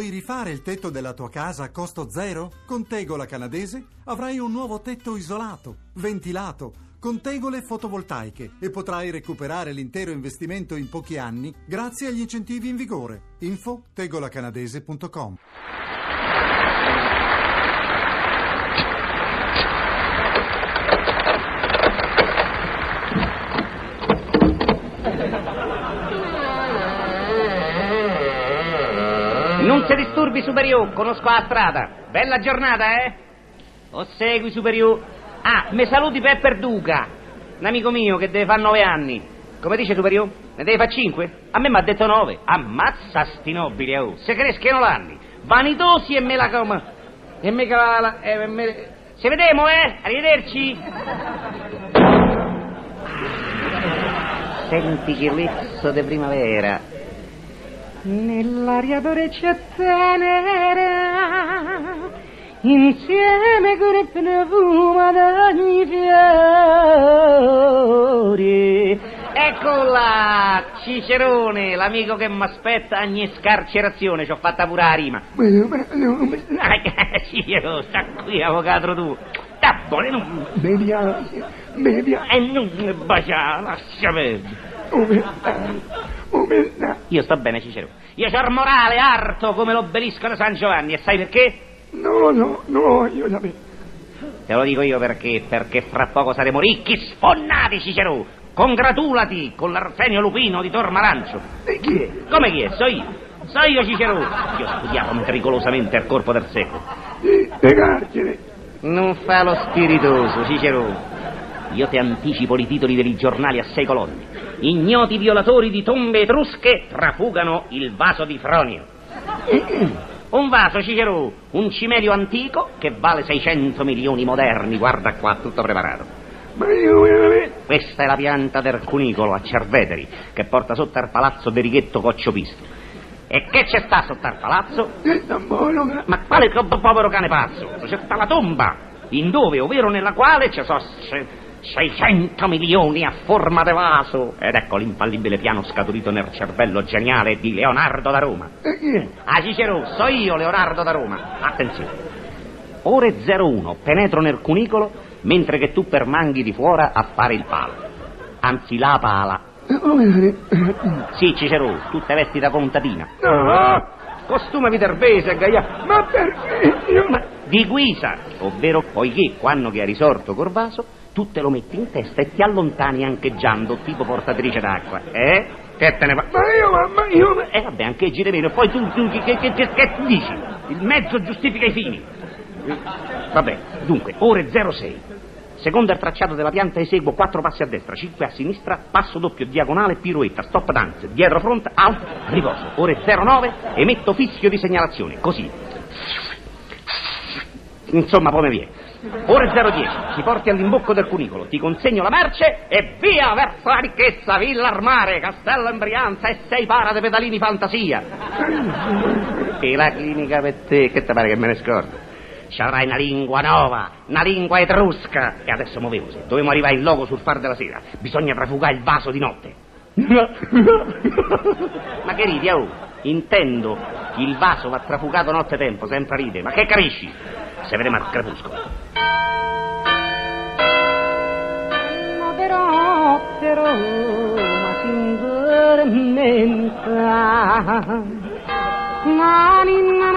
Vuoi rifare il tetto della tua casa a costo zero? Con Tegola Canadese avrai un nuovo tetto isolato, ventilato, con tegole fotovoltaiche e potrai recuperare l'intero investimento in pochi anni grazie agli incentivi in vigore. Info tegolacanadese.com Non si disturbi, Superiore, conosco la strada. Bella giornata, eh? O segui, Superiore. Ah, mi saluti Pepper Duca, un amico mio che deve fare nove anni. Come dice Superiore? Ne deve fare cinque? A me mi ha detto nove. Ammazza sti nobili, oh. Se crescono l'anni. Vanitosi e me la come. E me la... la e me... Se vedemo, eh? Arrivederci. Senti che lezzo di primavera. Nell'aria dolce e tenera, insieme con il profumo d'ogni fiore. Eccola, Cicerone, l'amico che mi aspetta ogni scarcerazione, ci ho fatta pure la rima. Cicero, sta qui, avvocato tu. Buono, non... Mi piace. E non mi bacia, lascia perdere. Umiltà. Io sto bene, Cicero. Io c'ho il morale arto come l'obelisco di San Giovanni, e sai perché? No, no, no, voglio sapere. Te lo dico io perché, perché fra poco saremo ricchi, sfonnati, Cicero. Congratulati con l'Arsenio Lupino di Tormarancio. E chi è? Come chi è? So io. So io, Cicero. Io studiavo meticolosamente al corpo del secolo. Sì, le carcere. Non fa lo spiritoso, Cicero. Io ti anticipo i titoli dei giornali a sei colonne. Ignoti violatori di tombe etrusche trafugano il vaso di Fronio. Un vaso, Cicero, un cimelio antico che vale 600 milioni moderni, guarda qua, tutto preparato. Questa è la pianta del cunicolo a Cerveteri, che porta sotto al palazzo de Righetto Cocciopisto. E che c'è sta sotto al palazzo? Ma... Quale povero cane pazzo? C'è sta la tomba, in dove, ovvero nella quale ci sono se- 600 milioni a forma di vaso. Ed ecco l'infallibile piano scaturito nel cervello geniale di Leonardo da Roma. E è? Ah, Cicero, so io Leonardo da Roma. Attenzione. Ore 01, penetro nel cunicolo, mentre che tu permanghi di fuori a fare il palo. Anzi, la pala. E voglio sapere. Sì, Cicero, tutte vesti da contadina. No, Costume viterbese, gaia. ma perché? Io... Ma di guisa, ovvero poiché quando che hai risorto Corvaso, tu te lo metti in testa e ti allontani ancheggiando, tipo portatrice d'acqua. Eh? Che te ne va? Ma io, ma, ma io... E vabbè, anche giri meno, poi tu, tu che, che, che, che dici? Il mezzo giustifica i fini. Vabbè, dunque, ore 06. Secondo il tracciato della pianta eseguo quattro passi a destra, cinque a sinistra, passo doppio, diagonale, piruetta, stop dance, dietro fronte, alt, riposo. Ore 09, emetto fischio di segnalazione, così. Insomma, come viene. Ore 010, ti porti all'imbocco del cunicolo, ti consegno la merce e via verso la ricchezza, Villa Armare, Castello in Brianza e sei para de pedalini fantasia. E la clinica per te, che ti pare che me ne scordo? C'avrai una lingua nuova, una lingua etrusca. E adesso muovevosi, dobbiamo arrivare in loco sul far della sera. Bisogna trafugare il vaso di notte. Ma che ridi, oh? Intendo, il vaso va trafugato nottetempo, sempre ride. Ma che capisci? Se vedremo al crepuscolo. Ma però, però, ma si indormenta. Ma ninna.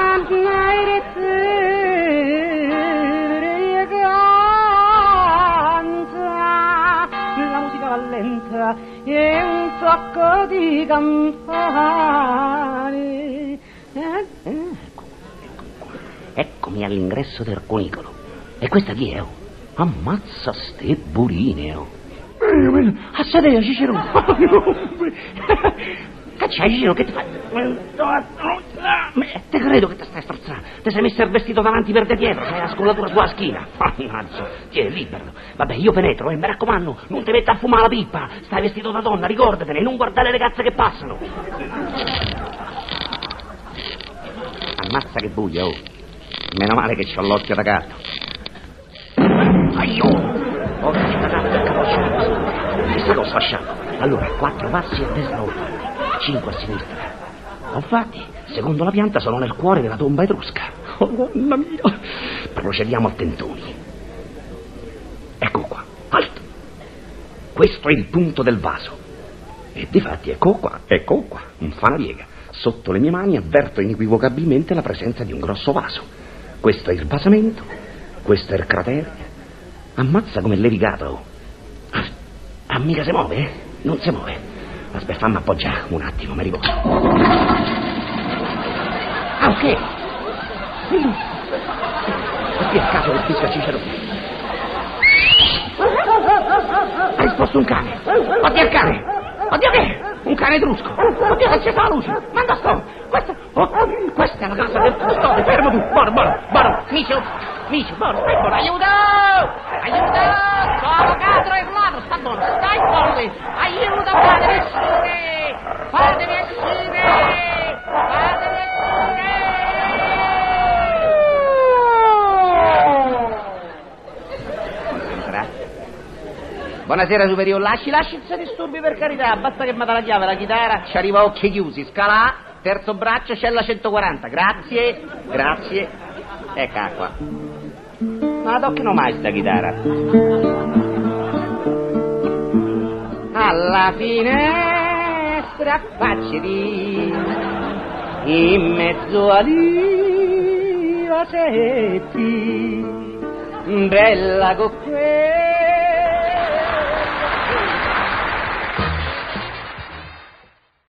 La musica e un sacco di campane. Eh, eh. Eccomi all'ingresso del cunicolo. E questa chi è, oh? Ammazza ste burine, oh. Io... A sedere, Cicero. Caccia, Cicero, che ti fai? Te credo che ti stai strozzando. Ti sei messo il vestito davanti per te dietro, c'hai la scollatura sulla schiena. Mannaggia, ti è libero. Vabbè, io penetro e mi raccomando, non ti metta a fumare la pipa. Stai vestito da donna, ricordatene, non guardare le cazze che passano. Ammazza che buio, oh. Meno male che c'ho l'occhio da gatto. Aiuto! Occhio da gatto e capoccia. Mi sto sfasciando. Allora, quattro passi a destra o fatti, cinque a sinistra. Ho fatti? Secondo la pianta sono nel cuore della tomba etrusca. Oh, mamma mia. Procediamo a tentoni. Ecco qua, alto. Questo è il punto del vaso. E difatti, ecco qua, ecco qua, non fa una piega. Sotto le mie mani avverto inequivocabilmente la presenza di un grosso vaso. Questo è il basamento, questo è il cratere. Ammazza come levigato. Ah, mica si muove? eh? Non si muove. Aspetta, fammi appoggiare un attimo, mi riposo. Ah, ok. Ma qui è il caso del fischio Cicerone. Ha risposto un cane. Oddio il cane. Oddio che? Un cane etrusco. Oddio che c'è la luce. Manda sto. Questa, oh, questa è la casa del custode. Fermo tu. Buono, buono, buono. Micio, micio, buono, stai buono. Aiuto! Aiuto! Sono Buonasera superiore, lasci, lasci se disturbi per carità, basta che mi dà la chiave, la chitarra, ci arriva a occhi chiusi, scala A, terzo braccio, cella 140, grazie, grazie, eccola qua. Ma la toccano mai sta chitarra? Alla finestra affacci in mezzo agli vasetti, bella con